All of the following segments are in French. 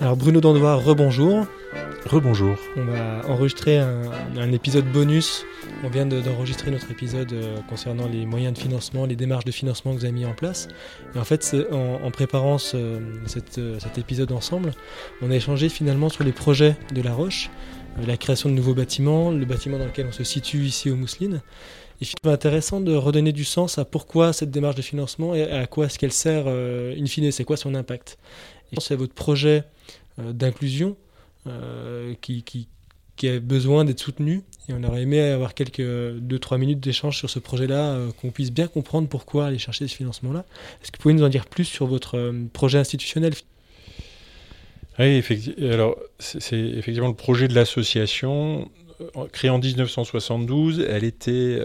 Alors Bruno Dandois, rebonjour. Rebonjour. On va enregistrer un, épisode bonus. On vient d'enregistrer notre épisode euh, concernant les moyens de financement, les démarches de financement que vous avez mis en place. Et en fait, en, en, préparant euh, cet épisode ensemble, on a échangé finalement sur les projets de La Roche, la création de nouveaux bâtiments, le bâtiment dans lequel on se situe ici aux Mousselines. Et finalement intéressant de redonner du sens à pourquoi cette démarche de financement et à quoi est-ce qu'elle sert in fine, c'est quoi son impact. Et c'est votre projet euh, d'inclusion euh, qui, qui, a besoin d'être soutenu. Et on aurait aimé avoir quelques 2-3 minutes d'échange sur ce projet-là, euh, qu'on puisse bien comprendre pourquoi aller chercher ce financement-là. Est-ce que vous pouvez nous en dire plus sur votre projet institutionnel Oui, effectivement. Alors, c'est effectivement le projet de l'association. Créée en 1972, elle était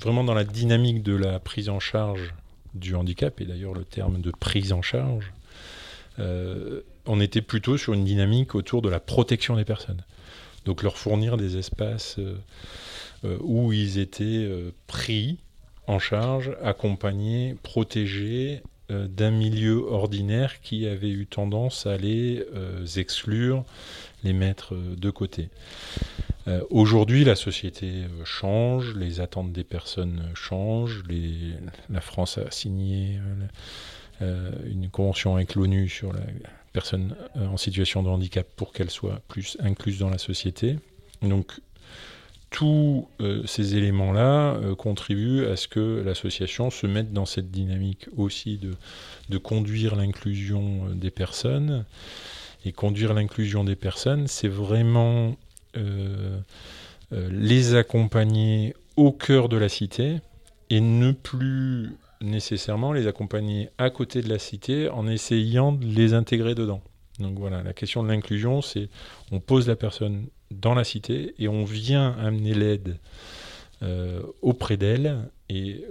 vraiment dans la dynamique de la prise en charge du handicap, et d'ailleurs le terme de prise en charge on était plutôt sur une dynamique autour de la protection des personnes. Donc leur fournir des espaces euh, euh, où ils étaient euh, pris en charge, accompagnés, protégés d'un milieu ordinaire qui avait eu tendance à les exclure, les mettre de côté. Aujourd'hui, la société change, les attentes des personnes changent, la France a signé une convention avec l'ONU sur la personnes euh, en situation de handicap pour qu'elles soient plus incluses dans la société. Donc tous euh, ces éléments-là euh, contribuent à ce que l'association se mette dans cette dynamique aussi de, de conduire l'inclusion des personnes. Et conduire l'inclusion des personnes, c'est vraiment les accompagner au cœur de la cité et ne plus nécessairement les accompagner à côté de la cité en essayant de les intégrer dedans. Donc voilà, la question de l'inclusion, c'est on pose la personne dans la cité et on vient amener l'aide euh, auprès d'elle et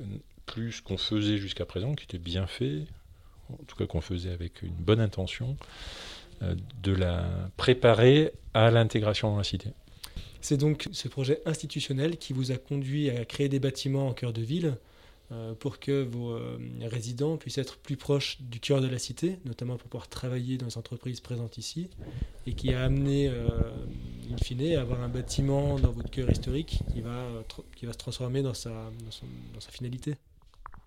plus qu'on faisait jusqu'à présent, qui était bien fait, en tout cas qu'on faisait avec une bonne intention, euh, de la préparer à l'intégration dans la cité. C'est donc ce projet institutionnel qui vous a conduit à créer des bâtiments en cœur de ville euh, pour que vos résidents puissent être plus proches du cœur de la cité, notamment pour pouvoir travailler dans les entreprises présentes ici, et qui a amené, in fine, avoir un bâtiment dans votre cœur historique qui va, qui va se transformer dans sa, dans, sa finalité.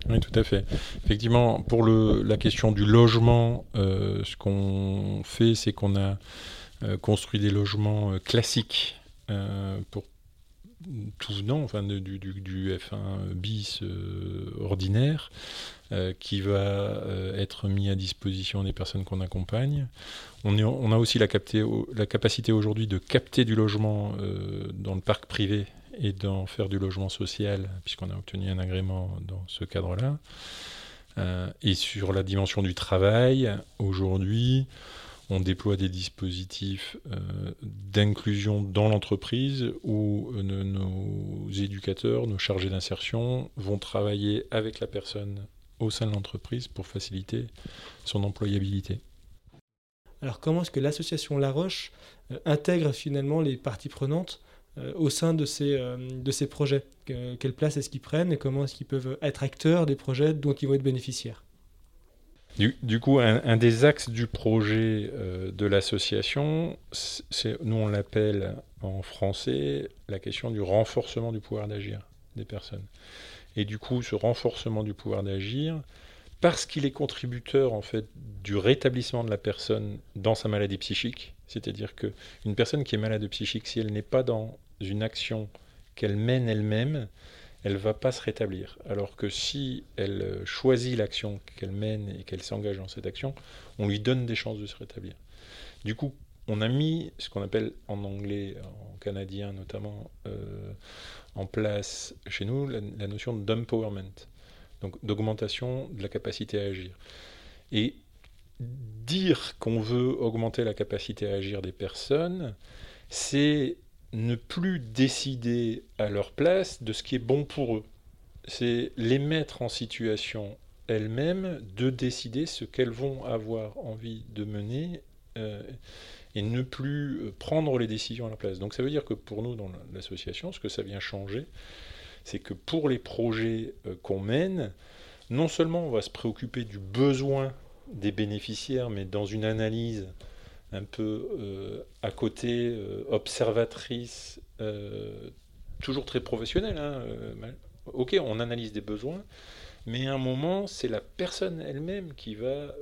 Oui, tout à fait. Effectivement, pour le, la question du logement, ce qu'on fait, c'est qu'on a construit des logements classiques pour tout venant, enfin du, du, F1 bis euh, ordinaire, euh, qui va euh, être mis à disposition des personnes qu'on accompagne. On, est, on, a aussi la, la capacité aujourd'hui de capter du logement dans le parc privé et d'en faire du logement social, puisqu'on a obtenu un agrément dans ce cadre-là. et sur la dimension du travail, aujourd'hui, on déploie des dispositifs euh, d'inclusion dans l'entreprise où euh, nos éducateurs, nos chargés d'insertion vont travailler avec la personne au sein de l'entreprise pour faciliter son employabilité. Alors comment est-ce que l'association La Roche euh, intègre finalement les parties prenantes au sein de ces, de ces projets? Quelle place est-ce qu'ils prennent et comment est-ce qu'ils peuvent être acteurs des projets dont ils vont être bénéficiaires? Du, coup, un, des axes du projet euh, de l'association, nous on l'appelle en français la question du renforcement du pouvoir d'agir des personnes. Et du coup, ce renforcement du pouvoir d'agir, parce qu'il est contributeur en fait du rétablissement de la personne dans sa maladie psychique, c'est-à-dire qu'une personne qui est malade psychique, si elle n'est pas dans une action qu'elle mène elle-même, elle va pas se rétablir. Alors que si elle euh, choisit l'action qu'elle mène et qu'elle s'engage dans cette action, on lui donne des chances de se rétablir. Du coup, on a mis ce qu'on appelle en anglais, en canadien notamment, euh, en place chez nous la, notion d'empowerment, donc d'augmentation de la capacité à agir. Et dire qu'on veut augmenter la capacité à agir des personnes, c'est ne plus décider à leur place de ce qui est bon pour eux. C'est les mettre en situation elles-mêmes de décider ce qu'elles vont avoir envie de mener euh, et ne plus euh, prendre les décisions à leur place. Donc ça veut dire que pour nous, dans l'association, ce que ça vient changer, c'est que pour les projets euh, qu'on mène, non seulement on va se préoccuper du besoin des bénéficiaires, mais dans une analyse un peu à côté, observatrice, toujours très professionnelle. Hein, ok, on analyse des besoins, mais à un moment, c'est la personne elle-même qui va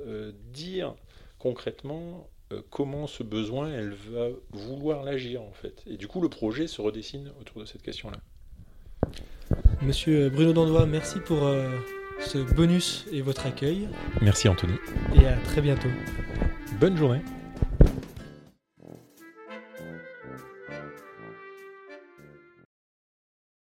dire concrètement comment ce besoin, elle va vouloir l'agir en fait. Et du coup, le projet se redessine autour de cette question-là. Monsieur Bruno Dandois, merci pour euh, ce bonus et votre accueil. Merci Anthony. Et à très bientôt. Bonne journée.